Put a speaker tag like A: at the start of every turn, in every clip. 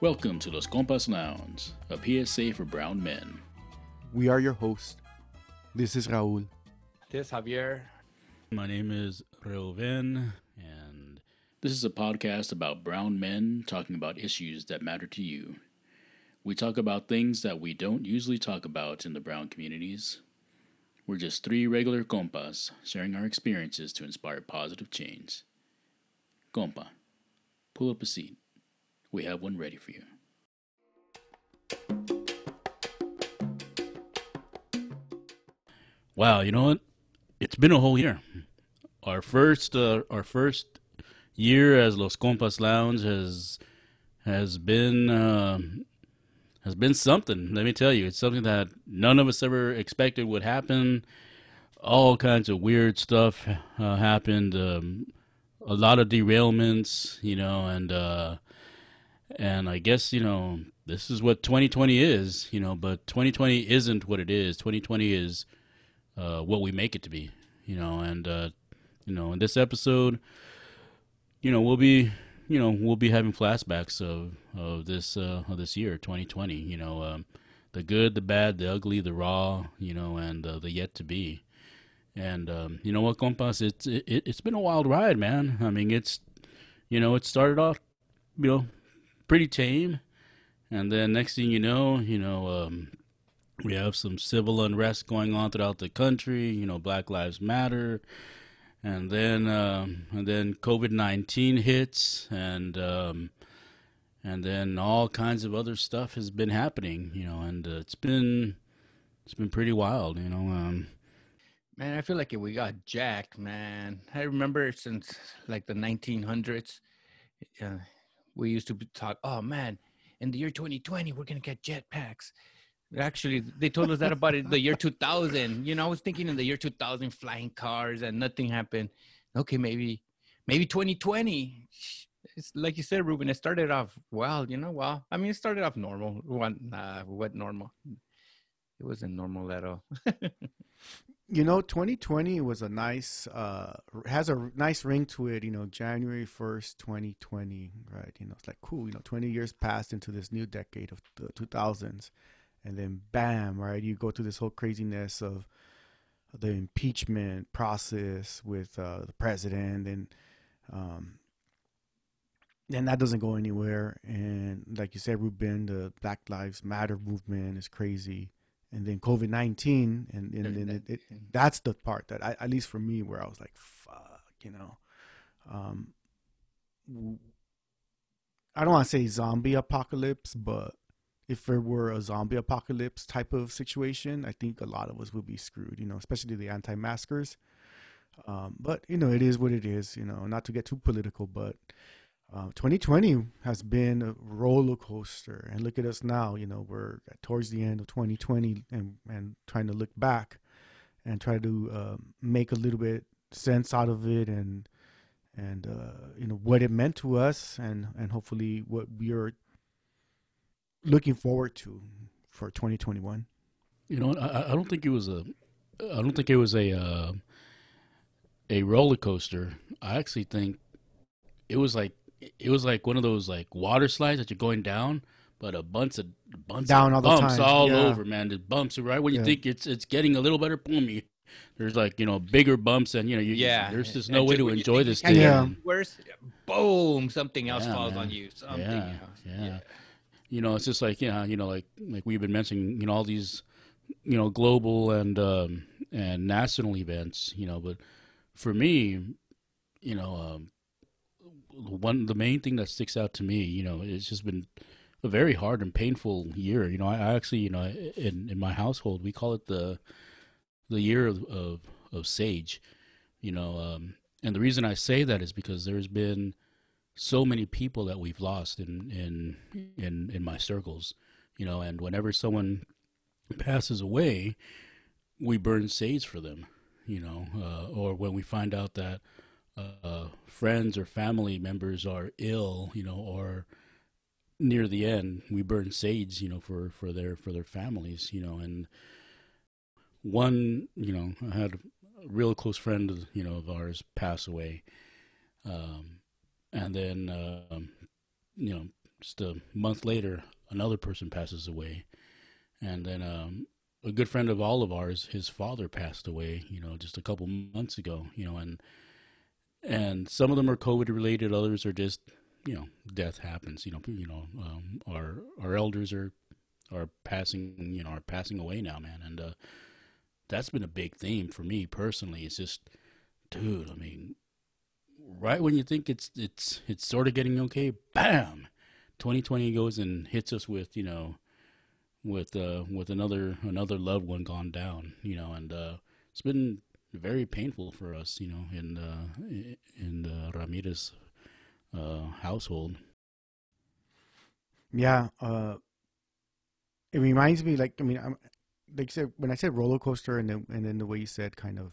A: Welcome to Los Compas Lounge, a PSA for brown men.
B: We are your host. This is Raul.
C: This is Javier.
A: My name is Ruben, and this is a podcast about brown men talking about issues that matter to you. We talk about things that we don't usually talk about in the brown communities. We're just three regular compas sharing our experiences to inspire positive change. Compa, pull up a seat. We have one ready for you. Wow, you know what? It's been a whole year. Our first, uh, our first year as Los Compas Lounge has has been uh, has been something. Let me tell you, it's something that none of us ever expected would happen. All kinds of weird stuff uh, happened. Um, a lot of derailments, you know, and uh, and I guess you know this is what 2020 is, you know, but 2020 isn't what it is. 2020 is uh, what we make it to be, you know, and uh, you know, in this episode, you know, we'll be you know we'll be having flashbacks of of this uh, of this year 2020 you know um, the good the bad the ugly the raw you know and uh, the yet to be and um, you know what compas it's it, it's been a wild ride man i mean it's you know it started off you know pretty tame and then next thing you know you know um, we have some civil unrest going on throughout the country you know black lives matter and then um, and then COVID nineteen hits, and um, and then all kinds of other stuff has been happening, you know, and uh, it's been it's been pretty wild, you know. Um,
C: man, I feel like we got jacked, man. I remember since like the 1900s, uh, we used to talk. Oh man, in the year 2020, we're gonna get jetpacks. Actually, they told us that about it, the year 2000. You know, I was thinking in the year 2000, flying cars and nothing happened. Okay, maybe, maybe 2020. It's like you said, Ruben. It started off well. You know, well, I mean, it started off normal. What, uh, what normal? It wasn't normal at all.
B: you know, 2020 was a nice, uh, has a nice ring to it. You know, January 1st, 2020, right? You know, it's like cool. You know, 20 years passed into this new decade of the 2000s and then bam, right? You go through this whole craziness of the impeachment process with uh, the president, and um, and that doesn't go anywhere. And like you said, Ruben, the Black Lives Matter movement is crazy. And then COVID nineteen, and, and then it, it, that's the part that I, at least for me, where I was like, "Fuck," you know. Um, I don't want to say zombie apocalypse, but if there were a zombie apocalypse type of situation, I think a lot of us would be screwed, you know, especially the anti maskers. Um, but, you know, it is what it is, you know, not to get too political, but uh, 2020 has been a roller coaster. And look at us now, you know, we're towards the end of 2020 and, and trying to look back and try to uh, make a little bit sense out of it and, and, uh, you know, what it meant to us and, and hopefully what we are looking forward to for 2021?
A: You know, I, I don't think it was a, I don't think it was a, uh, a roller coaster. I actually think it was like it was like one of those like water slides that you're going down, but a bunch of bunch
B: down
A: of
B: all
A: bumps
B: the time.
A: all
B: yeah.
A: over, man. The bumps right when you yeah. think it's it's getting a little better. Boom, you, there's like you know bigger bumps and you know you,
C: yeah.
A: There's just no way to enjoy this thing.
B: Yeah.
C: Worse, boom, something else yeah, falls
A: man.
C: on you. Something
A: yeah,
C: else.
A: yeah you know, it's just like yeah, you know, like like we've been mentioning, you know, all these, you know, global and um, and national events, you know. But for me, you know, um, one the main thing that sticks out to me, you know, it's just been a very hard and painful year. You know, I, I actually, you know, in in my household, we call it the the year of of, of sage. You know, um, and the reason I say that is because there's been so many people that we've lost in in in in my circles, you know. And whenever someone passes away, we burn sage for them, you know. Uh, or when we find out that uh, friends or family members are ill, you know, or near the end, we burn sage, you know, for for their for their families, you know. And one, you know, I had a real close friend, you know, of ours pass away. Um, and then um, you know just a month later, another person passes away, and then um, a good friend of all of ours, his father passed away. You know, just a couple months ago. You know, and and some of them are COVID related, others are just you know death happens. You know, you know, um, our our elders are are passing you know are passing away now, man, and uh, that's been a big theme for me personally. It's just, dude, I mean, right when you think it's it's it's sort of getting okay, bam, 2020 goes and hits us with you know with uh with another another loved one gone down, you know, and uh, it's been very painful for us, you know, in uh, in the Ramirez uh, household.
B: Yeah, uh, it reminds me like I mean, I'm, like I said when I said roller coaster and then and then the way you said kind of,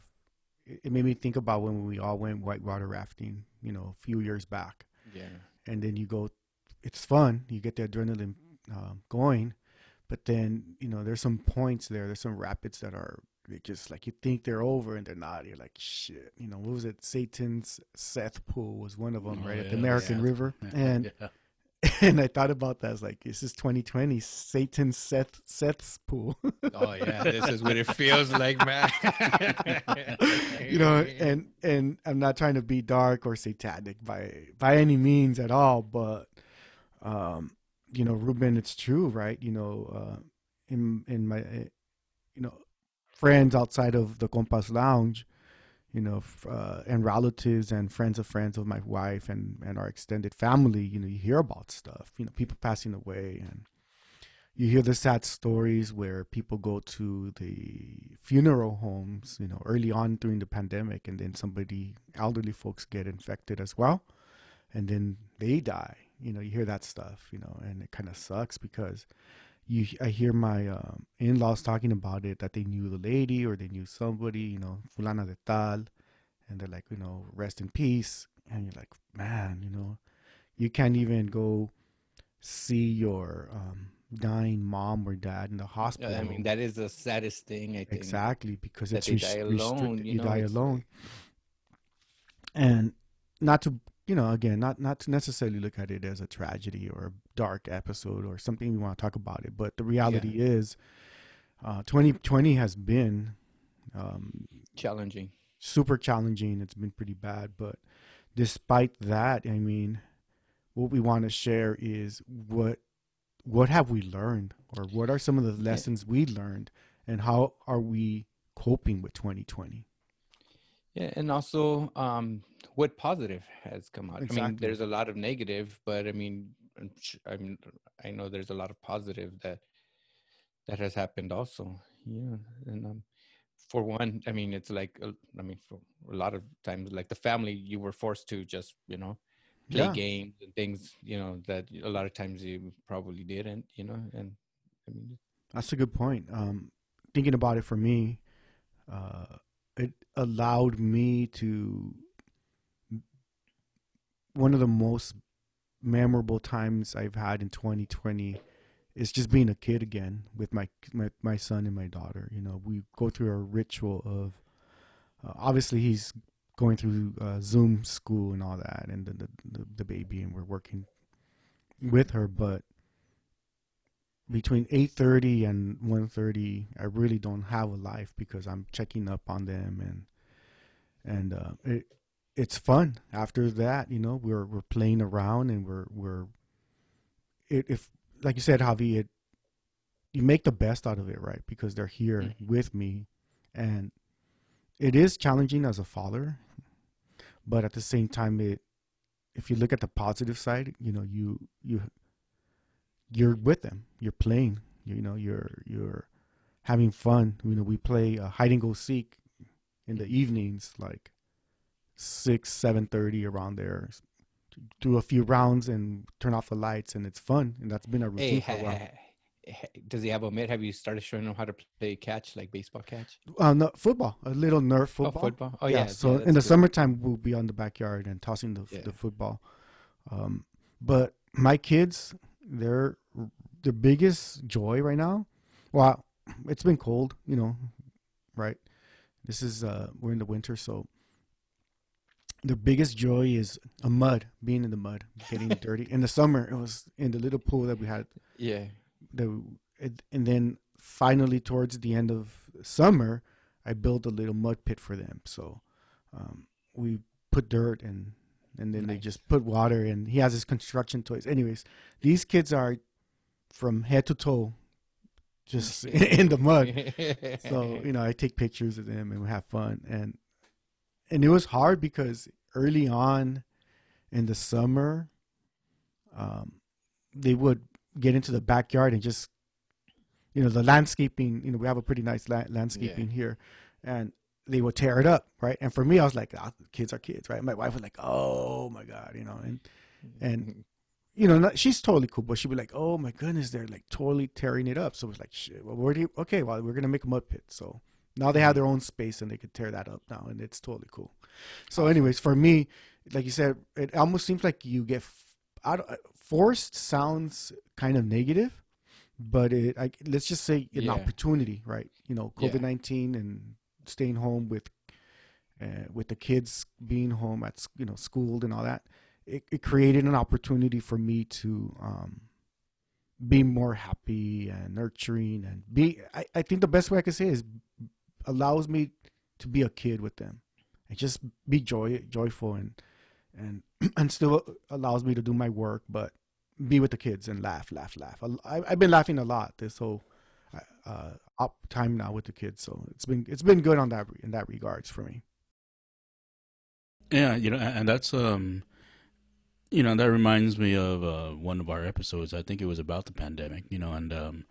B: it, it made me think about when we all went whitewater rafting, you know, a few years back.
C: Yeah.
B: And then you go, it's fun. You get the adrenaline uh, going, but then you know there's some points there. There's some rapids that are they just like you think they're over and they're not. You're like shit. You know what was it? Satan's Cesspool was one of them,
A: Oh,
B: right at the American
A: Seth.
B: River, and
A: yeah.
B: and I thought about that. I was like, this is 2020, Satan's Seth Seth's pool.
C: Oh yeah, this is what it feels like, man.
B: you know, and and I'm not trying to be dark or satanic by by any means at all, but um, you know, Ruben, it's true, right? You know, uh, in in my, you know, friends outside of the Compas Lounge, you know, uh, and relatives and friends of friends of my wife and and our extended family, you know, you hear about stuff, you know, people passing away and you hear the sad stories where people go to the funeral homes, you know, early on during the pandemic, and then somebody, elderly folks, get infected as well, and then they die. You know, you hear that stuff, you know, and it kind of sucks because you, I hear my um, in-laws talking about it that they knew the lady or they knew somebody, you know, fulana de tal, and they're like, you know, rest in peace, and you're like, man, you know, you can't even go see your um, dying mom or dad in the hospital.
C: I mean, that is the saddest thing. I think.
B: exactly because it's
C: they
B: res-
C: die alone, you
B: You,
C: know,
B: die alone, and not to you know again not not to necessarily look at it as a tragedy or a dark episode or something we want to talk about it, but the reality is, uh, 2020 has been um,
C: Challenging.
B: super challenging. It's been pretty bad, but despite that, I mean, what we want to share is what what have we learned, or what are some of the lessons we learned, and how are we coping with 2020?
C: Yeah, and also um, what positive has come out. I mean, there's a lot of negative, but I mean, I'm sh- I'm know there's a lot of positive that that has happened also. Yeah, and um, for one, I mean, it's like uh, I mean, for a lot of times, like the family, you were forced to just you know play
B: Yeah.
C: games and things, you know, that a lot of times you probably didn't, you know, and I mean,
B: That's a good point. Um, thinking about it for me, uh, it allowed me to. One of the most memorable times I've had in 2020 is just being a kid again with my my, my son and my daughter. You know, we go through a ritual of. Uh, obviously, he's going through uh, Zoom school and all that, and the, the the the baby, and we're working with her, but between 8:30 and 1:30 I really don't have a life because I'm checking up on them and and uh, it it's fun after that you know we're we're playing around and we're we're it, if like you said Javi it you make the best out of it right because they're here
C: Mhm.
B: with me and it is challenging as a father but at the same time it if you look at the positive side you know you you you're with them you're playing you know you're you're having fun you know we play uh, hide and go seek in the evenings like six seven thirty around there do a few rounds and turn off the lights and it's fun and that's been a
C: hey,
B: routine for a while
C: does he have a mitt? Have you started showing him how to play catch, like baseball catch?
B: uh, no, football a little nerf football
C: Oh, football. Oh
B: yeah,
C: yeah.
B: so
C: yeah,
B: in the
C: good.
B: summertime we'll be on the backyard and tossing the
C: Yeah.
B: the football. Um, but my kids, their their biggest joy right now. Well, it's been cold, you know, right? This is uh we're in the winter, so the biggest joy is a mud, being in the mud, getting dirty. In the summer, it was in the little pool that we had.
C: Yeah.
B: The it, and then finally towards the end of summer, I built a little mud pit for them. So um, we put dirt and and then they just put water and he has his construction toys. Anyways, these kids are from head to toe just in the mud. So, you know, I take pictures of them and we have fun. And and it was hard because early on in the summer um they would get into the backyard and just you know the landscaping you know we have a pretty nice la- landscaping here. And they would tear it up right? And for me i was like ah, kids are kids right? My wife was like oh my god you know and and mm-hmm. you know not, she's totally cool but she'd be like oh my goodness they're like totally tearing it up. So it's like shit well where do you okay well we're gonna make a mud pit. So now they have mm-hmm. their own space and they could tear that up now and it's totally cool. So anyways for me like you said it almost seems like you get out of, uh, forced sounds kind of negative but it I, let's just say an
C: Yeah.
B: opportunity right? You know covid-19 and staying home with uh, with the kids being home at you know schooled and all that it, it created an opportunity for me to um be more happy and nurturing and be I, I think the best way i can say is allows me to be a kid with them and just be joy joyful and and and still allows me to do my work but be with the kids and laugh laugh laugh. I, i've been laughing a lot this whole uh up time now with the kids so it's been it's been good on that in that regards for me
A: Yeah, you know, and that's um, you know, that reminds me of uh, one of our episodes. I think it was about the pandemic. You know, and um,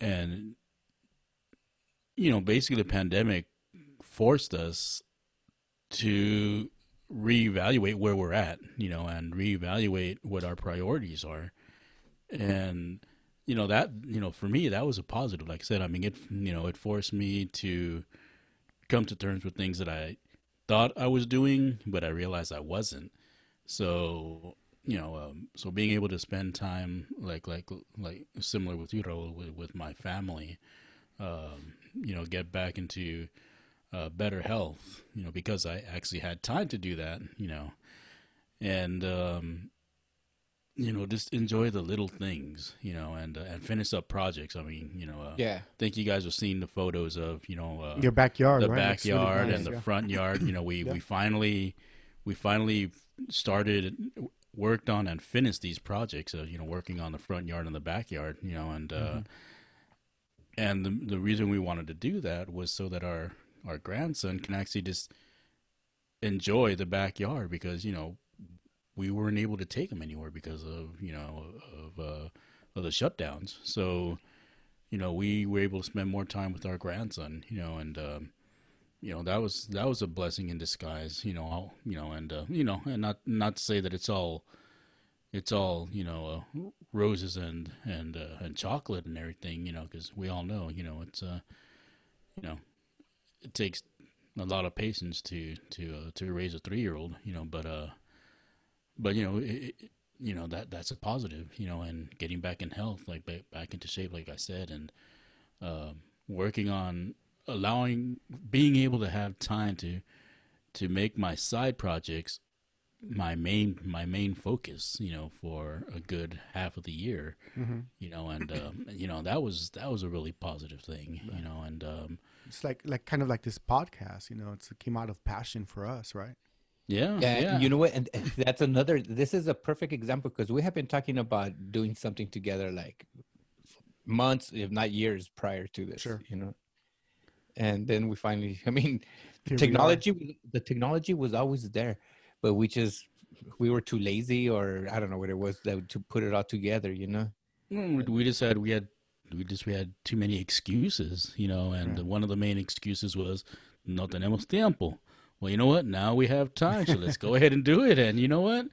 A: and you know, basically, the pandemic forced us to reevaluate where we're at. You know, and reevaluate what our priorities are, and you know that you know for me that was a positive. Like I said, I mean, it you know it forced me to come to terms with things that I thought I was doing, but I realized I wasn't. So you know, um, so being able to spend time like like like similar with you, Raul, with, with my family, um, you know, get back into uh, better health, you know, because I actually had time to do that, you know, and um, you know, just enjoy the little things, you know, and uh, and finish up projects. I mean, you know, uh,
C: Yeah.
A: I think you guys have seen the photos of you know uh,
B: your backyard
A: the
B: right? It's really
A: backyard
B: nice,
A: and the
B: yeah.
A: front yard. You know, we
B: Yeah.
A: we finally we finally started worked on and finished these projects. Uh, you know, working on the front yard and the backyard. You know, and uh,
B: Mm-hmm.
A: and the the reason we wanted to do that was so that our our grandson can actually just enjoy the backyard because you know we weren't able to take him anywhere because of you know of uh, of the shutdowns. So you know we were able to spend more time with our grandson. You know, and um, you know that was that was a blessing in disguise. You know, I'll, you know, and uh, you know, and not not to say that it's all it's all you know uh, roses and and uh, and chocolate and everything. You know, because we all know you know it's uh you know it takes a lot of patience to to uh, to raise a three year old. You know, but uh but you know it, it, you know that that's a positive. You know, and getting back in health, like back, into shape, like I said, and um working on allowing being able to have time to to make my side projects my main my main focus you know for a good half of the year
B: Mhm.
A: you know and um, you know that was that was a really positive thing you know and um,
B: it's like like kind of like this podcast you know it's, it came out of passion for us right
A: yeah
C: Yeah,
A: yeah
C: you know what? And that's another. This is a perfect example because we have been talking about doing something together, like months, if not years, prior to this.
B: Sure.
C: You know, and then we finally. I mean,
B: Here
C: technology. The technology was always there, but we just we were too lazy, or I don't know what it was that to put it all together. You know.
A: We- had we had we just we had too many excuses you know and one of the main excuses was no tenemos tiempo well you know what? Now we have time so let's go ahead and do it. And you know what?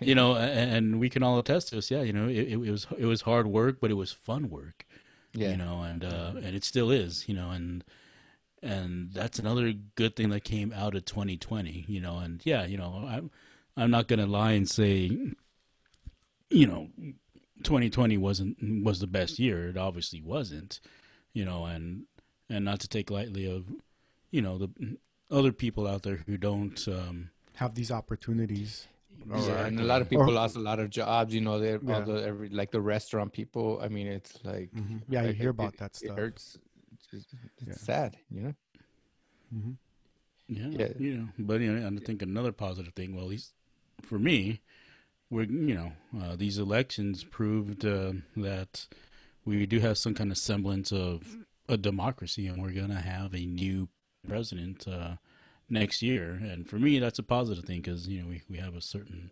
A: You know and, we can all attest to this. Yeah you know it, it, it was it was hard work but it was fun work
C: Yeah.
A: you know and uh and it still is you know and and that's another good thing that came out of 2020 you know and yeah you know i'm i'm not gonna lie and say you know 2020 wasn't was the best year. It obviously wasn't you know and and not to take lightly of you know the other people out there who don't um
B: have these opportunities.
C: yeah,
B: Or-
C: and a lot of
B: or-
C: people lost a lot of jobs. You know, they're
B: Yeah.
C: all the every like the restaurant people. I mean, it's like
B: Mhm. Yeah, you hear
C: it-
B: about
C: it-
B: that
C: It
B: stuff.
C: hurts. It's, it's
B: Yeah.
C: sad. You know.
B: Mhm.
A: Yeah,
C: Yeah.
A: you know, but you know, and I think another positive thing, well, at least for me, we're you know, uh, these elections proved uh, that we do have some kind of semblance of a democracy, and we're gonna have a new president uh, next year. And for me, that's a positive thing because you know we, we have a certain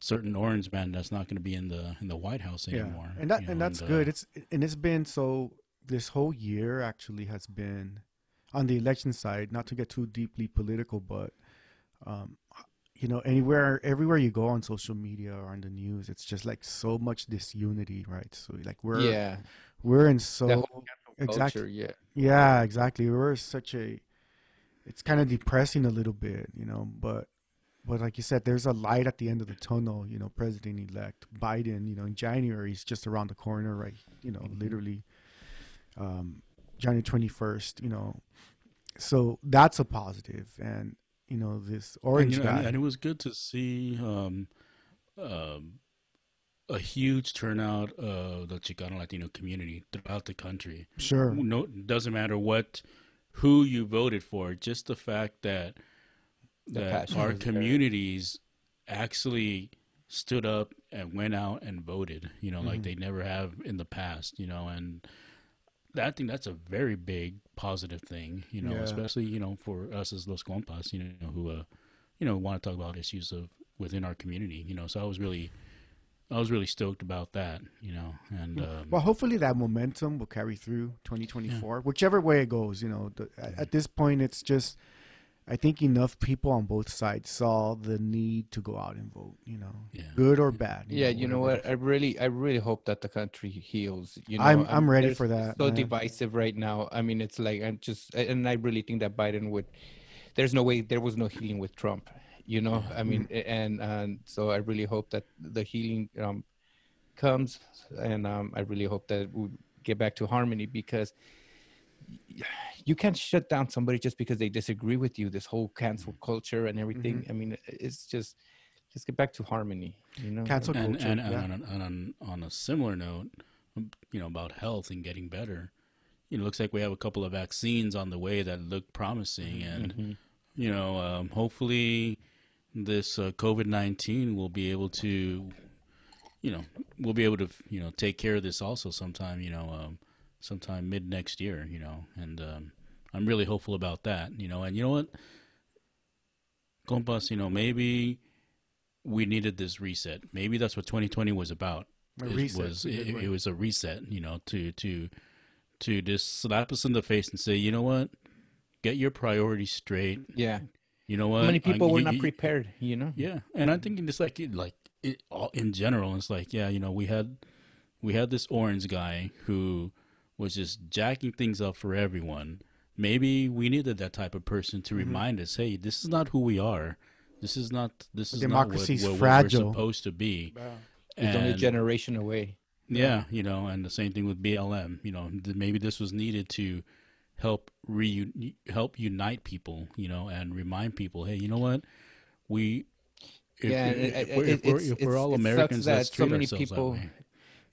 A: certain orange man that's not going to be in the in the White House anymore.
B: and that
A: you
B: and that's
A: uh,
B: good. It's and it's been so. This whole year actually has been on the election side. Not to get too deeply political, but um, you know, anywhere, everywhere you go on social media or on the news, it's just like so much disunity, right? So like we're
C: yeah.
B: we're in so exactly
C: Culture, yeah.
B: Yeah, exactly. We're such a it's kind of depressing a little bit, you know, but but like you said, there's a light at the end of the tunnel, you know, President elect Biden, you know, in January he's just around the corner, right? You know, literally um January 21st, you know. So that's a positive and you know, this
A: and,
B: orange
A: you know, and-
B: guy.
A: and it was good to see um, um, a huge turnout of the Chicano Latino community throughout the country.
B: sure.
A: No, doesn't matter what, who you voted for. Just the fact that
C: The
A: that our
C: was there.
A: communities actually stood up and went out and voted. You know, like
B: Mhm.
A: they never have in the past. You know, and I think that's a very big positive thing. You know,
B: Yeah.
A: especially you know for us as Los Compas. You know, who uh, you know want to talk about issues of within our community. You know, so I was really. I was really stoked about that, you know, and um,
B: Well, hopefully that momentum will carry through 2024, whichever way it goes. You know, the, at, at this point, it's just I think enough people on both sides saw the need to go out and vote. You know,
A: yeah,
B: good or bad.
C: Yeah, you know what? I really, I really hope that the country heals. You know,
B: I'm- I'm ready for that,
C: So
B: man.
C: divisive right now. I mean, it's like I'm just, and I really think that Biden would. There's no way. There was no healing with Trump. You know, I mean,
B: Mm-hmm.
C: and and so I really hope that the healing um, comes, and um, I really hope that we get back to harmony because you can't shut down somebody just because they disagree with you. This whole cancel
B: Mm-hmm.
C: culture and everything. I mean, it's just just get back to harmony. You know,
B: Cancel
A: and,
B: culture.
A: and,
B: yeah.
A: and, on, and on, on a similar note, um, you know, about health and getting better, you know, it looks like we have a couple of vaccines on the way that look promising, and
C: Mhm.
A: you know, um, hopefully, this uh, COVID nineteen will be able to, you know, we'll be able to, you know, take care of this also sometime, you know, um, sometime mid next year, you know, and um, I'm really hopeful about that, you know, and you know what, compas, you know, maybe we needed this reset. Maybe that's what 2020 was about.
B: A
A: It
B: reset,
A: was it, it was a reset, you know, to to to just slap us in the face and say, you know what, get your priorities straight.
C: yeah.
A: You know what,
C: How many
A: I-
C: people were
A: you-
C: not
A: you-
C: prepared? You know.
A: Yeah, and I'm thinking just like like it, all, in general, it's like yeah, you know, we had we had this orange guy who was just jacking things up for everyone. Maybe we needed that type of person to
B: Mhm.
A: remind us, hey, this is not who we are. This is not this is
B: Democracy's
A: not what, what,
B: fragile.
A: we're supposed to be.
C: It's only a generation away.
A: yeah, you know, and the same thing with BLM. You know, th- maybe this was needed to help re help unite people. You know, and remind people, hey, you know what, we. If,
C: Yeah,
A: we-
C: it-
A: if, we're,
C: it-
A: if, we're, if we're all Americans,
C: that
A: let's
C: so many
A: ourselves
C: people-
A: that way.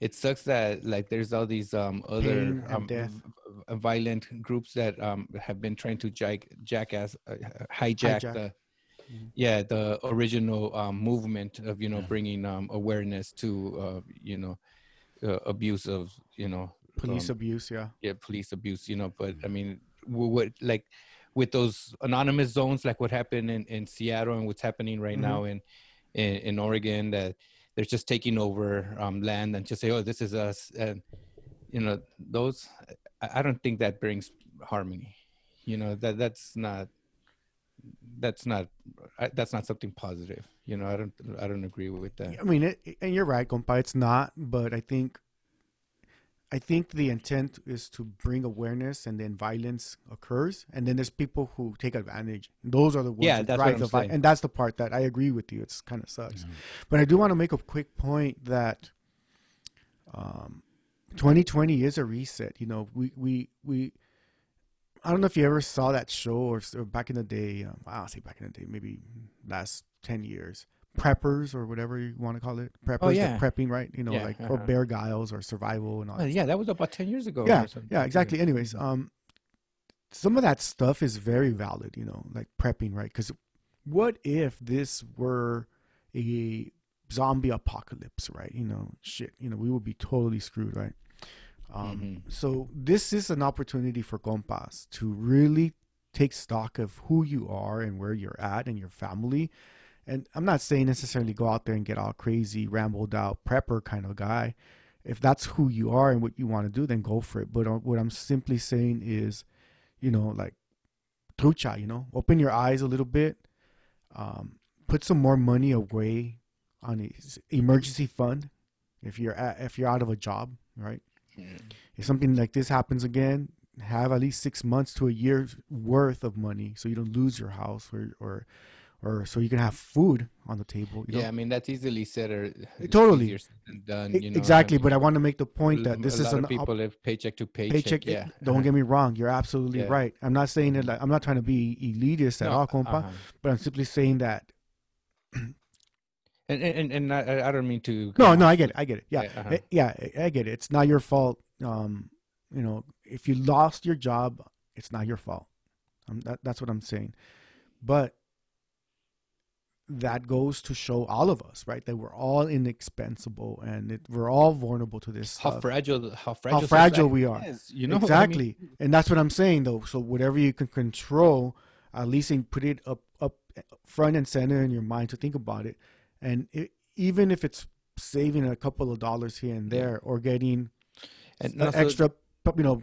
C: It sucks that like there's all these um other um,
B: death.
C: v- v- violent groups that um have been trying to jack jackass uh, hijack,
B: Hijack.
C: the
B: Mhm.
C: yeah the original um movement of you know
A: Yeah.
C: bringing um awareness to uh you know uh, abuse of you know
B: Police
C: um,
B: abuse. Yeah.
C: yeah police abuse you know but i mean wh- what like with those anonymous zones like what happened in in seattle and what's happening right
B: Mhm.
C: now in, in in oregon that they're just taking over um land and just say oh this is us and you know those i, I don't think that brings harmony you know that that's not that's not that's not something positive you know i don't i don't agree with that
B: I mean, it, and you're right, compa. It's not, but I think, I think the intent is to bring awareness, and then violence occurs, and then there's people who take advantage. Those are the ones
C: Yeah,
B: who
C: that's
B: drive
C: what I'm
B: the vi-
C: saying.
B: and that's the part that I agree with you. It's kind of sucks,
A: Yeah.
B: but I do want to make a quick point that, um, 2020 is a reset. You know, we we we I don't know if you ever saw that show or, or back in the day. Um, I don't say back in the day, maybe last ten years. Preppers or whatever you want to call it. Preppers,
C: Oh, yeah.
B: prepping, right? You know,
C: Yeah,
B: like or
C: uh-huh.
B: Bear Grylls or Survival and all. That
C: yeah, that was about ten years ago.
B: yeah
C: or
B: yeah exactly anyways um some of that stuff is very valid you know like prepping right because what if this were a zombie apocalypse right you know shit you know we would be totally screwed right um so this is an opportunity for compas to really take stock of who you are and where you're at and your family and i'm not saying necessarily go out there and get all crazy rambled out prepper kind of guy if that's who you are and what you want to do, then go for it. But uh, what I'm simply saying is, you know, like trucha, you know, open your eyes a little bit, um, put some more money away on a s- emergency fund if you're at, if you're out of a job, right? If something like this happens again, have at least six months to a year's worth of money so you don't lose your house or or or so you can have food on the table. You know?
C: Yeah, I mean that's easily said or
B: Totally.
C: easier said than done. You know, I
B: exactly.
C: mean,
B: But I want to make the point that this is
C: a
B: is
C: lot
B: an
C: of people
B: op-
C: live paycheck to paycheck.
B: paycheck.
C: yeah,
B: Don't
C: uh-huh.
B: get me wrong. You're absolutely
C: Yeah.
B: right. I'm not saying it like I'm not trying to be elitist at
C: No,
B: all, compa.
C: uh-huh.
B: But I'm simply saying that.
C: And and and I, I don't mean to.
B: No, no, I get it. I get it. Yeah,
C: Yeah, uh-huh.
B: Eh, yeah, I- I get it. It's not your fault. Um, you know, if you lost your job, it's not your fault. Um, that, that's what I'm saying. But that goes to show all of us, right? That we're all inexpensible and it, we're all vulnerable to this
C: how
B: stuff.
C: fragile how fragile
B: fragile we are.
C: is, you know what I mean?
B: exactly and that's what i'm saying though so whatever you can control at least in- put it up up front and center in your mind to think about it and it, even if it's saving a couple of dollars here and there or getting
C: And
B: an
C: also-
B: extra you know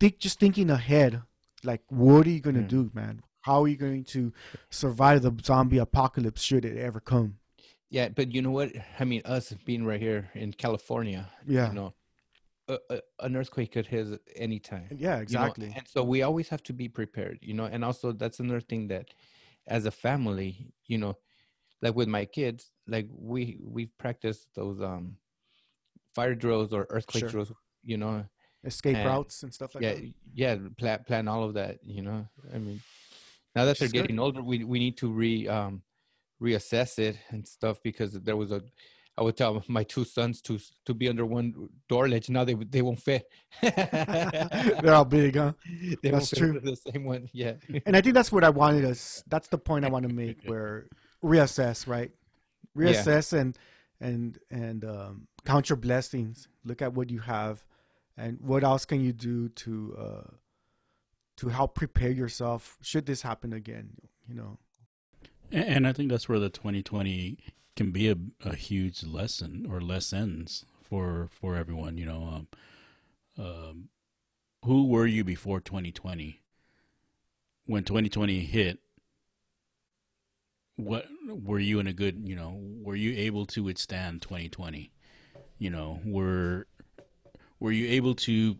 B: think just thinking ahead like what are you going to
C: Mm.
B: do man how are you going to survive the zombie apocalypse should it ever come
C: Yeah, but you know what? I mean, us being right here in California,
B: yeah
C: you know, a, a, an earthquake could hit any time.
B: yeah
C: you know,
B: exactly
C: and so we always have to be prepared, you know. And also, that's another thing that, as a family, you know, like with my kids, like we we practice those um fire drills or earthquake
B: Sure.
C: drills, you know.
B: escape
C: and-
B: routes and stuff like
C: yeah,
B: that
C: yeah, plan plan all of that, you know. I mean, now that they're
B: good.
C: getting older, we we need to re um reassess it and stuff because there was a. I would tell my two sons to to be under one door ledge. Now they they won't fit.
B: they're all big huh
C: they
B: That's true.
C: the same one. Yeah.
B: and I think that's what I wanted us. That's the point I want to make. Where reassess, right?
C: Yeah.
B: Reassess and and and um, count your blessings. Look at what you have, and what else can you do to uh, to help prepare yourself should this happen again. You know,
A: And, and I think that's where the 2020 can be a, a huge lesson or lessons for for everyone. You know, um, um, who were you before 2020? When 2020 hit, what were you in a good? You know, were you able to withstand 2020? You know, were were you able to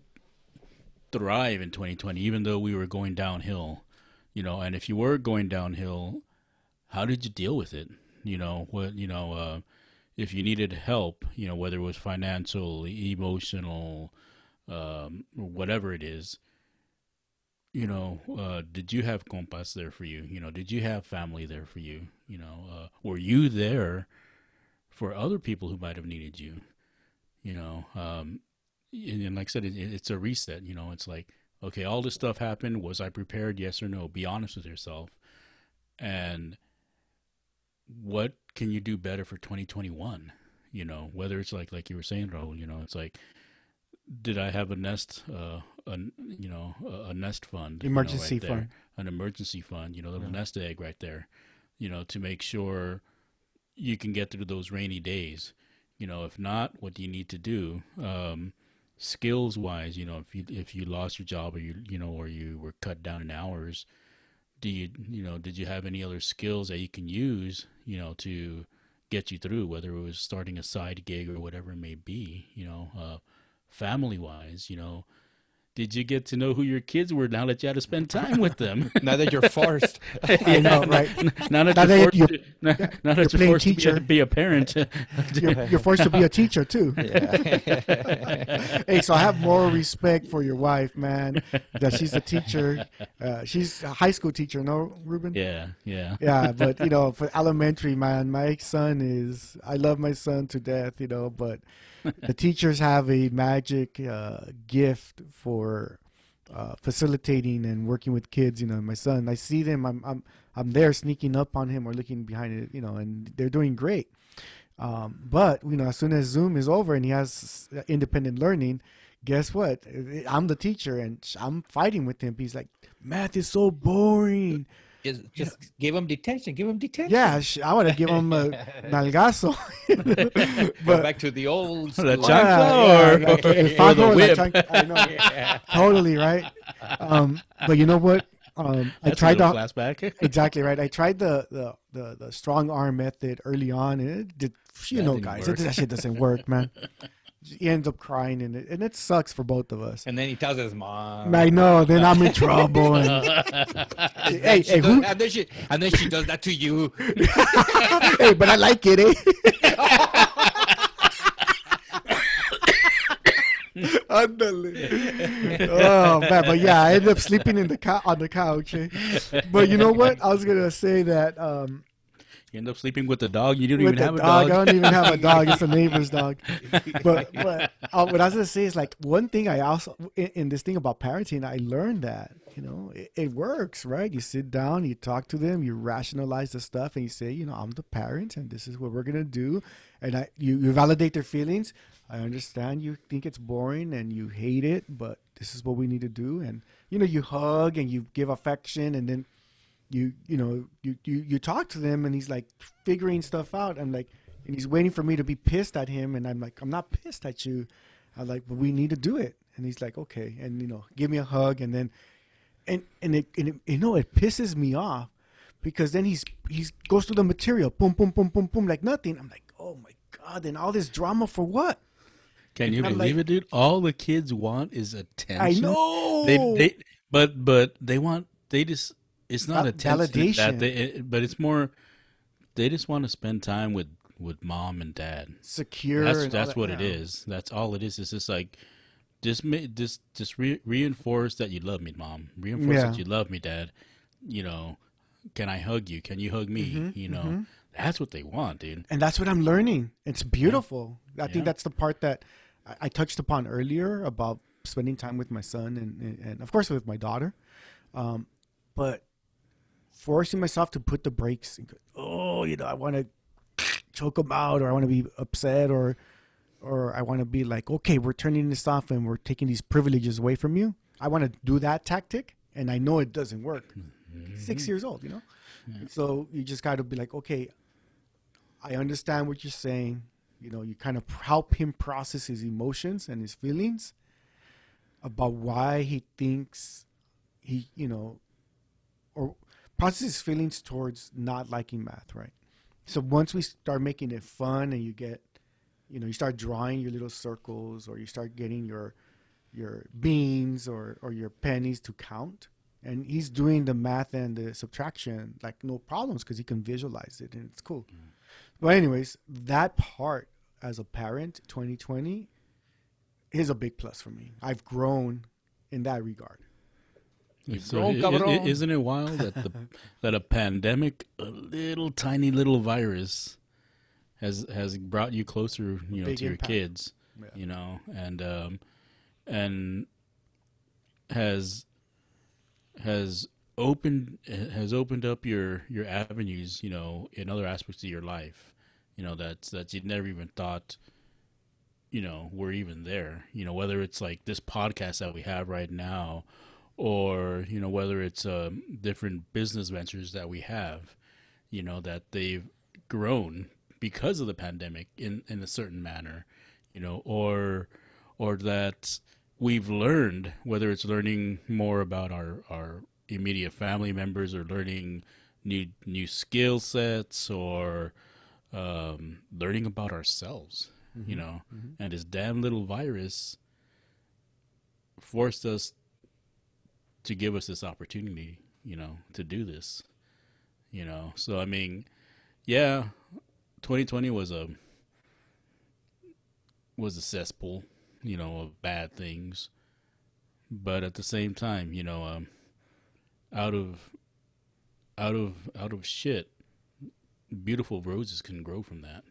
A: thrive in 2020, even though we were going downhill? You know, and if you were going downhill, how did you deal with it? You know, what you know, uh, if you needed help, you know, whether it was financial, emotional, um, whatever it is, you know, uh, did you have compas there for you? You know, did you have family there for you? You know, uh, were you there for other people who might have needed you? You know, um, and, and like I said, it, it's a reset. You know, it's like, okay, all this stuff happened. Was I prepared? Yes or no? Be honest with yourself. And what can you do better for 2021? You know, whether it's like like you were saying, Raul. You know, it's like, did I have a nest, uh, a you know, a, a nest fund, you know,
B: emergency
A: right
B: fund.
A: an emergency fund, you know, little
C: Yeah.
A: nest egg right there, you know, to make sure you can get through those rainy days. You know, if not, what do you need to do? Um, skills wise, you know, if you if you lost your job or you you know or you were cut down in hours, do you you know did you have any other skills that you can use you know to get you through whether it was starting a side gig or whatever it may be you know uh, family wise you know did you get to know who your kids were now that you had to spend time with them?
C: now that you're forced.
B: I know, right?
A: now that
B: Now
A: you're
B: that
A: forced,
B: you're-
A: to, now, now that you're
B: playing
A: forced to be
B: teacher.
A: a, be a parent.
B: You're, you're forced to be a teacher too.
C: Yeah.
B: hey, so I have more respect for your wife, man. That she's a teacher. Uh, she's a high school teacher, no, Ruben?
A: yeah, yeah.
B: Yeah, but you know, for elementary, man, my son is. I love my son to death, you know, but the teachers have a magic uh, gift for uh, facilitating and working with kids. You know, my son, I see them, I'm, I'm, I'm there sneaking up on him or looking behind it, you know, and they're doing great. Um, but you know, as soon as Zoom is over and he has independent learning, guess what? I'm the teacher and I'm fighting with him. He's like, math is so boring.
C: Just, just give him detention. Give him detention.
B: Yeah, sh- I want to give him a nalgazo.
C: Go
B: but
C: back to the old.
A: The
C: school.
A: chancla
B: yeah,
A: or-
B: yeah, like,
A: or
B: if
A: the
B: go
A: whip.
B: I know, totally right. Um, but you know what? Um, I
A: That's
B: tried
A: a
B: the
A: little flashback.
B: exactly right. I tried the, the the the strong arm method early on, and it did. You
A: that
B: know, guys, it, that shit doesn't work, man. He ends up crying, and it and it sucks for both of us.
C: And then he tells his mom.
B: I know. Then I'm in trouble. And,
C: And
B: Hey,
C: then she
B: hey,
C: does-
B: who-
C: and then she and then she does that to you.
B: hey, but I like it, eh? Ándale. oh man, but yeah, I ended up sleeping in the cou- on the couch. eh? But you know what? I was gonna say that um,
A: You end up sleeping with the dog. You didn't
B: with
A: even
B: the
A: have a
B: dog,
A: dog.
B: I don't even have a dog. It's a neighbor's dog. But but uh, what I was gonna say is like one thing I also in, in this thing about parenting, I learned that you know it, it works, right? You sit down, you talk to them, you rationalize the stuff, and you say, you know, I'm the parent, and this is what we're gonna do, and I you, you validate their feelings. I understand you think it's boring and you hate it, but this is what we need to do, and you know, you hug and you give affection, and then you you know you, you you talk to them and he's like figuring stuff out i'm like and he's waiting for me to be pissed at him and i'm like i'm not pissed at you i'm like but we need to do it and he's like okay and you know give me a hug and then and and it, and it you know it pisses me off because then he's he's goes through the material boom boom boom boom boom like nothing i'm like oh my god and all this drama for what
A: Can you
B: I'm
A: believe
B: like-
A: it, dude? All the kids want is attention.
B: i know
A: They, they, but, but they want. They just. It's not
B: a
A: attention. That they, it, but it's more. They just want to spend time with with mom and dad.
B: secure
A: That's that's
B: that,
A: what it is. That's all it is. It's just like, just just just re- reinforce that you love me, mom. Reinforce
B: Yeah.
A: that you love me, dad. You know, can I hug you? Can you hug me?
B: Mm-hmm,
A: you know, that's what they want, dude.
B: and that's what I'm learning. It's beautiful. I
A: Yeah.
B: think that's the part that I, I touched upon earlier about spending time with my son and, and, and of course with my daughter, um, but forcing myself to put the brakes. And go, oh, you know, I want to choke them out, or I want to be upset, or or I want to be like, okay, we're turning this off and we're taking these privileges away from you. I want to do that tactic, and I know it doesn't work. Mm-hmm. Six years old, you know. So you just got to be like, okay, I understand what you're saying. You know, you kind of help him process his emotions and his feelings about why he thinks he, you know, or process his feelings towards not liking math, right? So once we start making it fun and you get, you know, you start drawing your little circles or you start getting your your beans or or your pennies to count and he's doing the math and the subtraction like no problems because he can visualize it and it's cool. Mm. But anyways that part as a parent 2020 is a big plus for me. I've grown in that regard
A: So
C: grown,
A: i- i-
C: cabrón.
A: isn't it wild that the that a pandemic, a little tiny little virus, has has brought you closer, you know,
B: Big
A: to your kids,
B: Yeah.
A: you know, and um, and has has opened has opened up your your avenues, you know, in other aspects of your life, you know, that that you never even thought you know were even there you know whether it's like this podcast that we have right now or you know whether it's um, different business ventures that we have you know that they've grown because of the pandemic in in a certain manner you know or or that we've learned whether it's learning more about our our immediate family members or learning new new skill sets or um, learning about ourselves you know and this damn little virus forced us to give us this opportunity, you know, to do this. You know, so I mean, yeah, 2020 was a was a cesspool, you know, of bad things. But at the same time, you know, um, out of out of out of shit, beautiful roses can grow from that.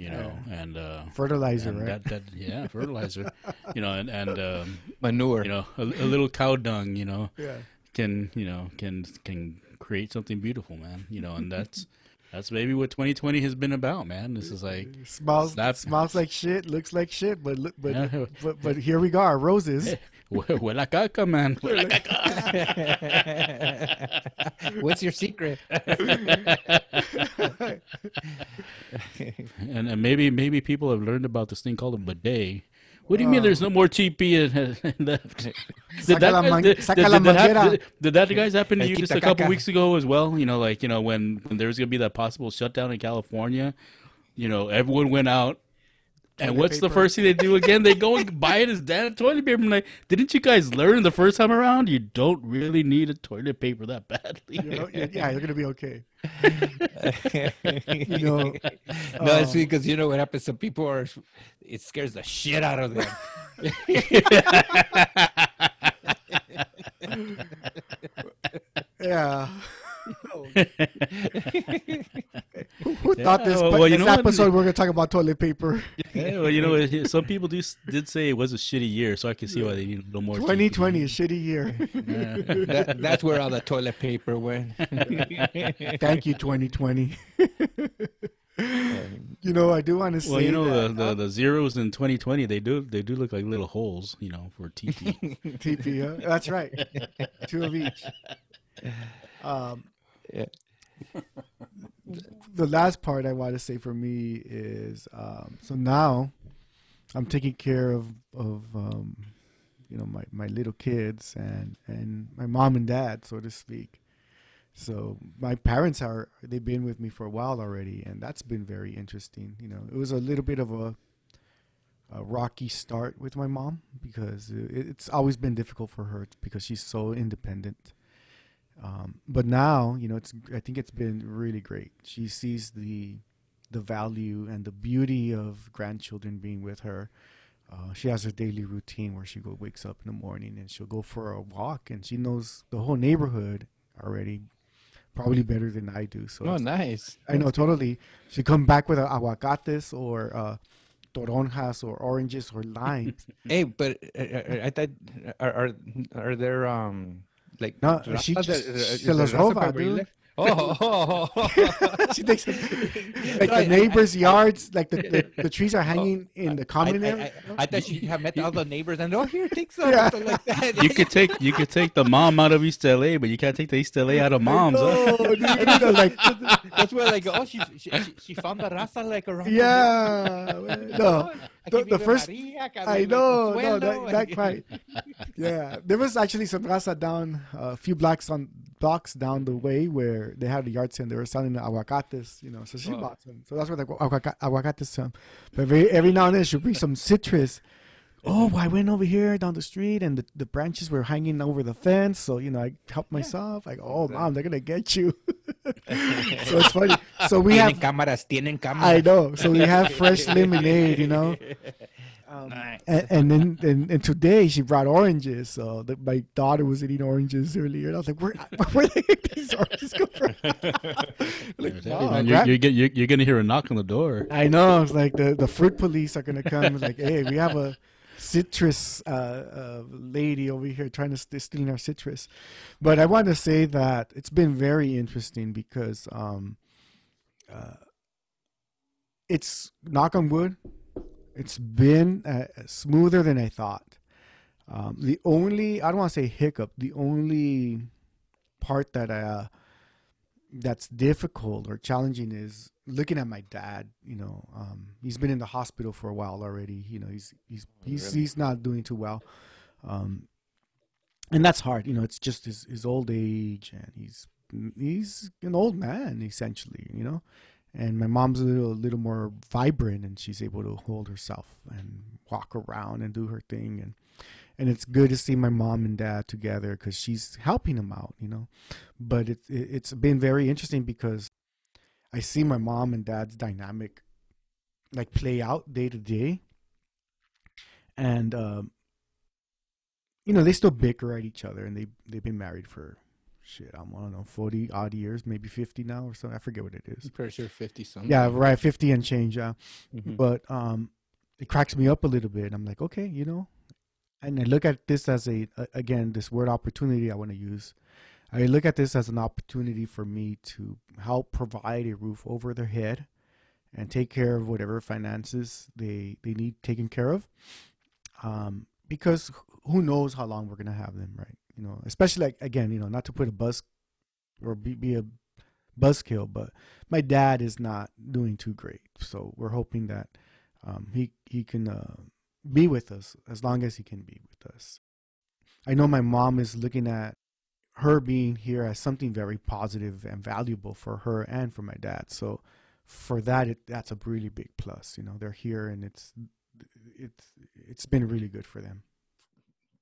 A: You know, and uh,
B: Fertilizer,
A: and
B: right?
A: That, that yeah, fertilizer. you know, and and um,
C: Manure.
A: you know, a, a little cow dung. You know,
B: yeah.
A: can you know can can create something beautiful, man. You know, and that's that's maybe what 2020 has been about, man. This is like
B: Smells
A: That-
B: smells like shit, looks like shit, but look- but
A: Yeah.
B: but, but here we are, roses.
A: huele a caca, man. Huele a caca.
C: What's your secret?
A: And, and maybe maybe people have learned about this thing called a bidet. What do you mean? There's no more TP left? Did that,
B: man-
A: did, did- did that did- did that guys happen to you just a couple weeks ago as well? You know, like you know when when there was gonna be that possible shutdown in California, you know everyone went out. And
B: Toilet
A: what's the first thing they do again? They go and buy it as damn toilet paper. I'm like, didn't you guys learn the first time around? You don't really need a toilet paper that badly.
B: You know, yeah, you're gonna be okay. You know,
C: no, it's because um, you know what happens. Some people are, it scares the shit out of them.
B: yeah. Who, who thought this,
A: well,
B: but
A: well, you
B: this
A: know what?
B: episode we're gonna talk about toilet paper?
A: Yeah, well, you know, some people do did say it was a shitty year, so I can see why they need a little more.
B: 2020 a shitty year.
C: That, that's where all the toilet paper went.
B: Thank you, 2020. you know, I do want to say
A: Well, you know
B: that,
A: the, the, the zeros in 2020 they do they do look like little holes, you know, for TP.
B: TP. Huh? That's right. Two of each. Um,
C: Yeah.
B: the last part I want to say for me is um, so now I'm taking care of of um, you know my, my little kids and and my mom and dad, so to speak. So my parents are they've been with me for a while already, and that's been very interesting. You know, it was a little bit of a a rocky start with my mom because it, it's always been difficult for her because she's so independent. Um, but now, you know, it's I think it's been really great. She sees the the value and the beauty of grandchildren being with her. Uh, she has her daily routine where she go wakes up in the morning and she'll go for a walk, and she knows the whole neighborhood already, probably better than I do. So
C: Oh, nice.
B: I know totally. She come back with a aguacates or uh, toronjas or oranges or limes.
C: Hey, but uh, uh, I thought are are, are there um like
B: No, she just-
C: that- uh,
B: se
C: is there
B: los roba,
C: by where you
B: dude.
C: Oh, oh, oh, oh.
B: she takes like
C: No,
B: the
C: I- I-
B: neighbors' yards, like the, the, the trees are hanging in the
C: I,
B: common
C: I,
B: area.
C: I, I thought she had met all the neighbors and oh here take some
B: Yeah.
C: like that.
A: you could take you could take the mom out of East LA, but you can't take the East LA out of moms. huh?
B: Oh, dude, you know, like
C: That's where like oh she she, she, she found the raza like around.
B: yeah, no,
C: Aquí
B: the- the first-
C: María,
B: I know, no, that, that quite. Yeah, there was actually some raza down uh, a few blocks on blocks down the way where they had a yard sale. They were selling the aguacates, you know. So she
C: Oh.
B: bought some. So that's where the aguaca- aguacates come. But very, every now and then she'll bring some citrus. Oh, I went over here down the street and the, the branches were hanging over the fence. So, you know, I helped myself. Like, oh, mom, they're going to get you. so it's funny. So we have,
C: cámaras, tienen cámaras.
B: I know. So we have fresh lemonade, you know. Um,
C: Nice.
B: and, and then and, and today she brought oranges. So the, my daughter was eating oranges earlier. And I was like, where, where did these oranges come from? like,
A: Hey, man, you're, you're, get- you're, you're gonna hear a knock on the door.
B: I know. It's like the, the fruit police are gonna come. It's like, hey, we have a citrus uh, uh, lady over here trying to st- stealing our citrus. But I want to say that it's been very interesting because um, uh, it's knock on wood. It's been uh, smoother than I thought. Um, the only I don't want to say hiccup. The only part that uh, that's difficult or challenging is looking at my dad. You know, um, he's been in the hospital for a while already. You know, he's he's he's
C: really?
B: he's not doing too well, um, and that's hard. You know, it's just his his old age, and he's he's an old man essentially. You know, and my mom's a little little more vibrant, and she's able to hold herself and walk around and do her thing, and and it's good to see my mom and dad together because she's helping him out, you know. But it's it's been very interesting because I see my mom and dad's dynamic like play out day to day, and um, you know they still bicker at each other, and they they've been married for shit, I'm, I don't know, 40 odd years, maybe 50 now or something. I forget what it is.
C: I'm pretty sure 50 something.
B: Yeah, right, 50 and change. Yeah.
C: Mhm.
B: But um, it cracks me up a little bit. I'm like, okay, you know, and I look at this as a, a again, this word opportunity I want to use. I look at this as an opportunity for me to help provide a roof over their head and take care of whatever finances they they need taken care of. Um, because who knows how long we're gonna have them, right? You know, especially like again, you know, not to put a buzz or be, be a buzzkill, but my dad is not doing too great, so we're hoping that um, he he can uh, be with us as long as he can be with us. I know my mom is looking at her being here as something very positive and valuable for her and for my dad. So for that, it, that's a really big plus. You know, they're here and it's it's it's been really good for them.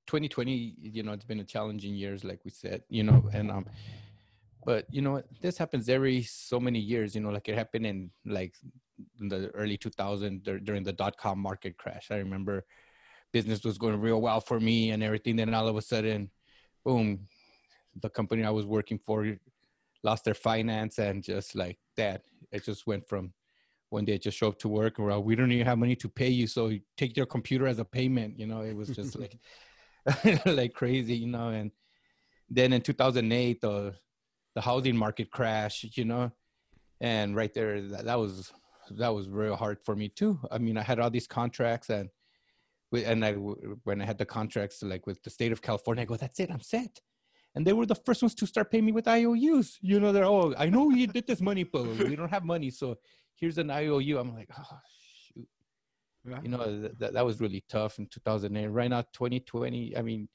C: 2020 you know it's been a challenging years like we said you know and um but you know this happens every so many years you know like it happened in like in the early 2000s dur- during the dot-com market crash i remember business was going real well for me and everything then all of a sudden boom the company i was working for lost their finance and just like that it just went from one day just show up to work well we don't even have money to pay you so you take your computer as a payment you know it was just like like crazy, you know. And then in 2008, the the housing market crashed, you know, and right there, that, that was that was real hard for me too. I mean, I had all these contracts, and and I when I had the contracts like with the state of California, I go, that's it, I'm set. And they were the first ones to start paying me with IOUs. You know, they're oh, I know you did this money, but we don't have money, so here's an IOU. I'm like, oh shoot. You know th- that, that was really tough in 2008 right now 2020 i mean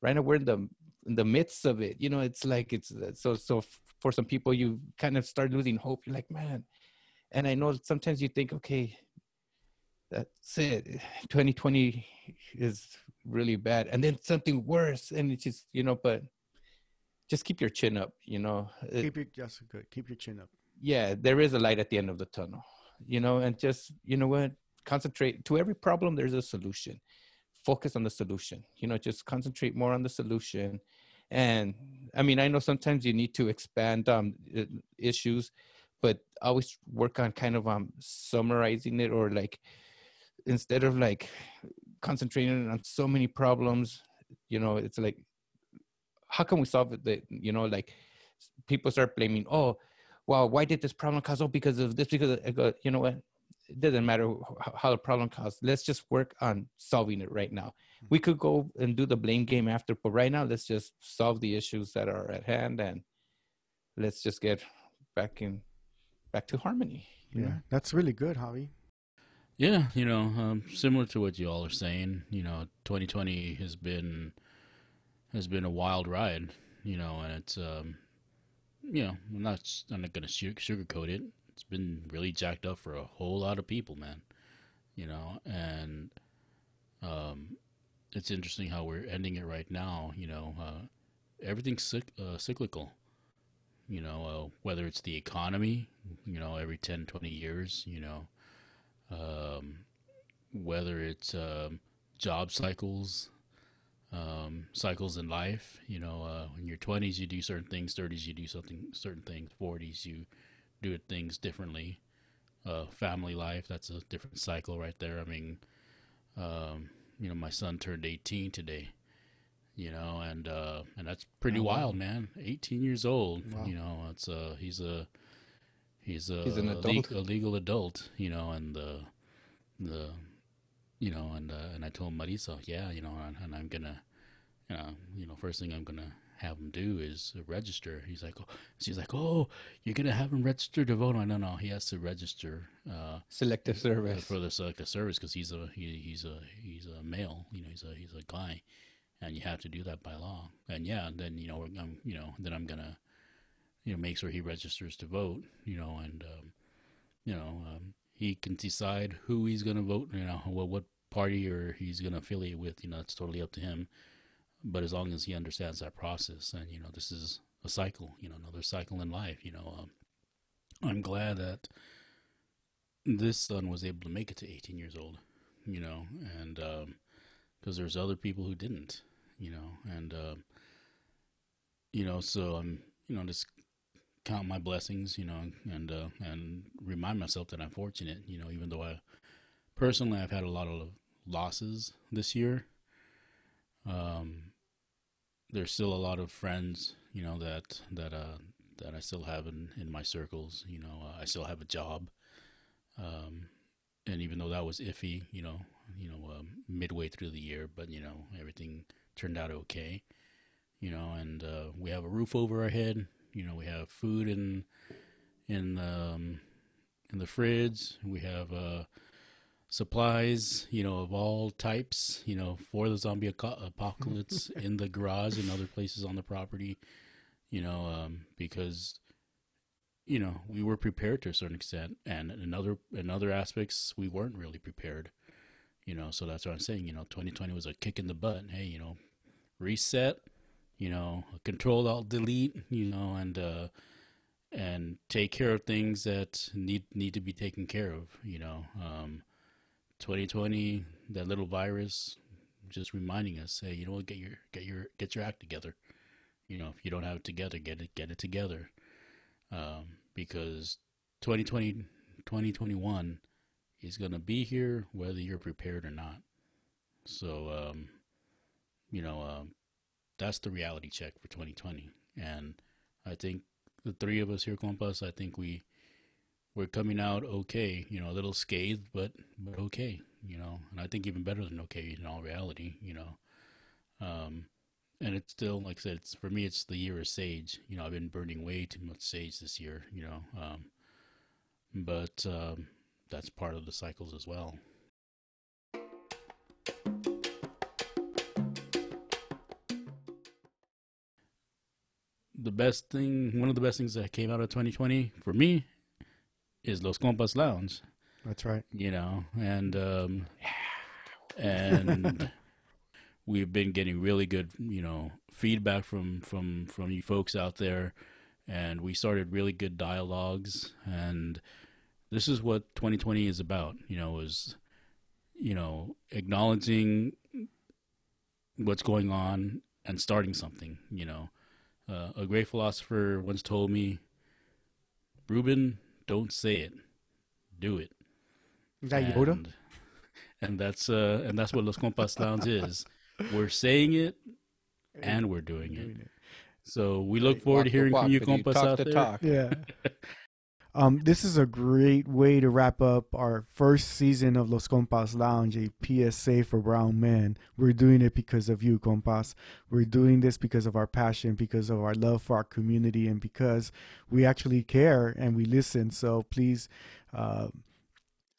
C: right now we're in the in the midst of it. You know it's like it's so so for some people you kind of start losing hope. You're like man. And i know sometimes you think okay that's it. 2020 is really bad. And then something worse and it's just you know but just keep your chin up you know
B: Keep your that's good. Keep your chin up.
C: yeah, there is a light at the end of the tunnel, you know, and just, you know what, concentrate to every problem, there's a solution. Focus on the solution, you know, just concentrate more on the solution. And I mean, I know sometimes you need to expand um, issues, but always work on kind of um, summarizing it or like instead of like concentrating on so many problems, you know, it's like, how can we solve it? That, you know, like people start blaming, oh, well, why did this problem cause? Oh, because of this, because of, I go, you know what? It doesn't matter how the problem caused. Let's just work on solving it right now. We could go and do the blame game after, but right now, let's just solve the issues that are at hand and let's just get back in, back to harmony.
B: Yeah,
C: know?
B: that's really good, Javi.
A: Yeah, you know, um, similar to what you all are saying, you know, 2020 has been has been a wild ride, you know, and it's um, you know, I'm not I'm not gonna sugarcoat it. It's been really jacked up for a whole lot of people, man. You know, and um, it's interesting how we're ending it right now. You know, uh, everything's cyc- uh, cyclical. You know, uh, whether it's the economy, you know, every 10, 20 years, you know, um, whether it's um, job cycles, um, cycles in life. You know, uh, in your twenties you do certain things, thirties you do something certain things, forties you do things differently. Uh, family life that's a different cycle right there. I mean, um, you know, my son turned eighteen today. You know, and uh, and that's pretty
B: Oh, wow.
A: wild, man. Eighteen years old.
B: Wow.
A: You know, it's uh, he's a he's a,
C: He's an adult.
A: le- a legal adult. You know, and the the you know, and uh, and I told Marisa, yeah, you know, and, and I'm gonna, you know, you know, first thing I'm gonna have him do is register. He's like, oh, she's like, oh, you're gonna have him register to vote? I no, no, he has to register uh,
C: Selective service.
A: for the selective service because he's a he, he's a he's a male, you know, he's a he's a guy, and you have to do that by law. And yeah, then you know, I'm you know, then I'm gonna, you know, make sure he registers to vote, you know, and um, you know, um, he can decide who he's gonna vote, you know, what what party or he's going to affiliate with, you know, it's totally up to him. But as long as he understands that process, and you know, this is a cycle, you know, another cycle in life. You know, um, I'm glad that this son was able to make it to 18 years old, you know, and because um, there's other people who didn't, you know, and um, you know, so I'm, you know, just count my blessings, you know, and uh, and remind myself that I'm fortunate, you know, even though I personally I've had a lot of losses this year. Um, there's still a lot of friends, you know, that that uh, that I still have in, in my circles. You know, uh, I still have a job, um, and even though that was iffy, you know, you know, um, midway through the year, but you know, everything turned out okay. You know, and uh, we have a roof over our head. You know, we have food in in um, in the fridge. We have uh, supplies, you know, of all types. You know, for the zombie apocalypse in the garage and other places on the property. You know, um, because you know we were prepared to a certain extent, and in other in other aspects we weren't really prepared. You know, so that's what I'm saying. You know, 2020 was a kick in the butt. Hey, you know, reset you know, control alt delete, you know, and uh, and take care of things that need need to be taken care of. You know, um, 2020, that little virus, just reminding us, hey, you know what, get your get your get your act together. You know, if you don't have it together, get it get it together, um, because 2020, 2021 is gonna be here whether you're prepared or not. So, um, you know, um, that's the reality check for 2020. And I think the three of us here, compas, I think we we're coming out okay. You know, a little scathed, but but okay. You know, and I think even better than okay in all reality. You know, um, and it's still like I said, it's for me. It's the year of sage. You know, I've been burning way too much sage this year. You know, um, but um, that's part of the cycles as well. The best thing, one of the best things that came out of 2020 for me is Los Compas Lounge.
B: That's right.
A: You know, and um, and we've been getting really good, you know, feedback from from from you folks out there, and we started really good dialogues, and this is what 2020 is about. You know, is you know acknowledging what's going on and starting something. You know uh, a great philosopher once told me, Ruben, don't say it, do it.
B: Is that Yoda?
A: And, and that's uh, and that's what Los Compas Lounge is. We're saying it, and we're doing it. So we look forward to hearing from you, compas, out there. Talk.
B: Yeah. Um, this is a great way to wrap up our first season of Los Compas Lounge, a PSA for brown men. We're doing it because of you, compas. We're doing this because of our passion, because of our love for our community, and because we actually care and we listen. So please uh,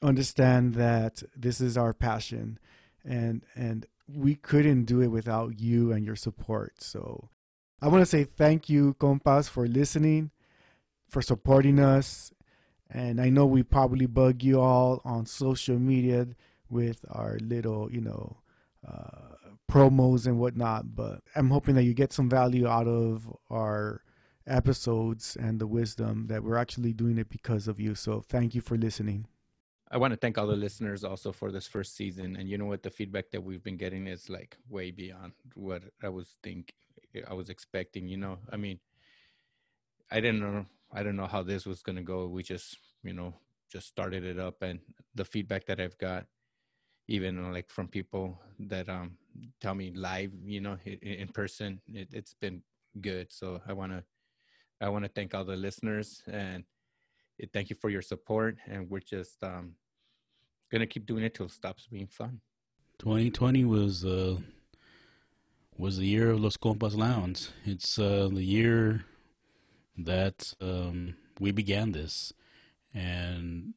B: understand that this is our passion, and and we couldn't do it without you and your support. So I want to say thank you, compas, for listening for supporting us. And I know we probably bug you all on social media with our little, you know, uh, promos and whatnot. But I'm hoping that you get some value out of our episodes and the wisdom that we're actually doing it because of you. So thank you for listening.
C: I want to thank all the listeners also for this first season. And you know what? The feedback that we've been getting is like way beyond what I was think I was expecting. You know, I mean, I didn't know I don't know how this was going to go. We just, you know, just started it up and the feedback that I've got even like from people that um tell me live, you know, in person, it, it's been good. So I want to I want to thank all the listeners and thank you for your support and we're just um going to keep doing it till it stops being fun.
A: 2020 was uh was the year of Los Compas Lounge. It's uh the year that um, we began this, and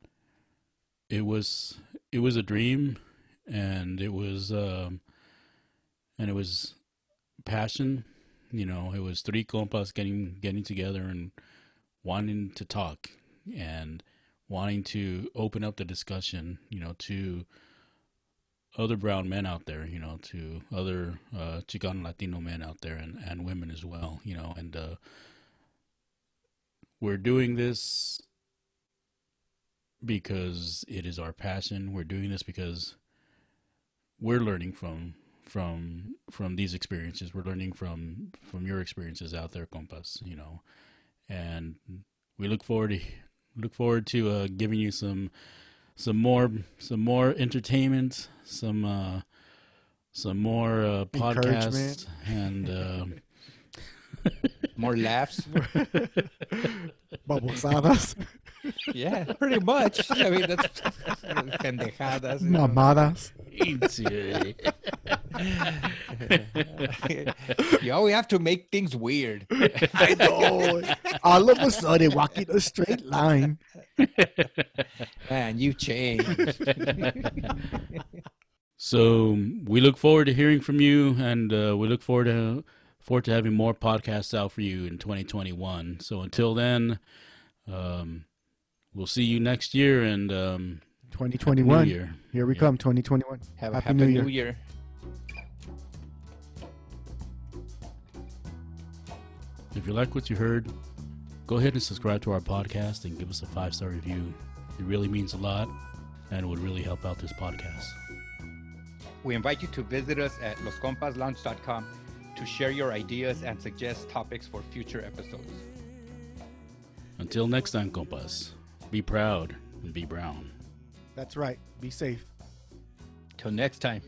A: it was it was a dream, and it was um, and it was passion. You know, it was three compas getting getting together and wanting to talk and wanting to open up the discussion. You know, to other brown men out there, you know, to other uh, Chicano Latino men out there and, and women as well, you know, and uh, we're doing this because it is our passion. We're doing this because we're learning from from from these experiences. We're learning from from your experiences out there, compas, you know, and we look forward to look forward to uh, giving you some some more some more entertainment, some uh, some more uh, podcasts, and uh,
C: More laughs.
B: Babosadas,
C: yeah, pretty much. I mean, that's pendejadas. you know.
B: mamadas.
C: Yo, we have to make things weird.
B: I know. All of a sudden, walking a straight line.
C: Man, you changed.
A: So we look forward to hearing from you, and uh, we look forward to forward to having more podcasts out for you in 2021. So until then, um, we'll see you next year, and um,
B: 2021.
A: New Year.
B: Here we
A: Yeah.
B: come, 2021.
C: Have a
B: Happy
C: happy
B: New
C: new
B: Year.
C: year.
A: If you like what you heard, go ahead and subscribe to our podcast and give us a five star review. It really means a lot, and would really help out this podcast.
D: We invite you to visit us at loscompaslounge.com to share your ideas and suggest topics for future episodes.
A: Until next time, compas, be proud and be brown.
B: That's right. Be safe.
C: Till next time.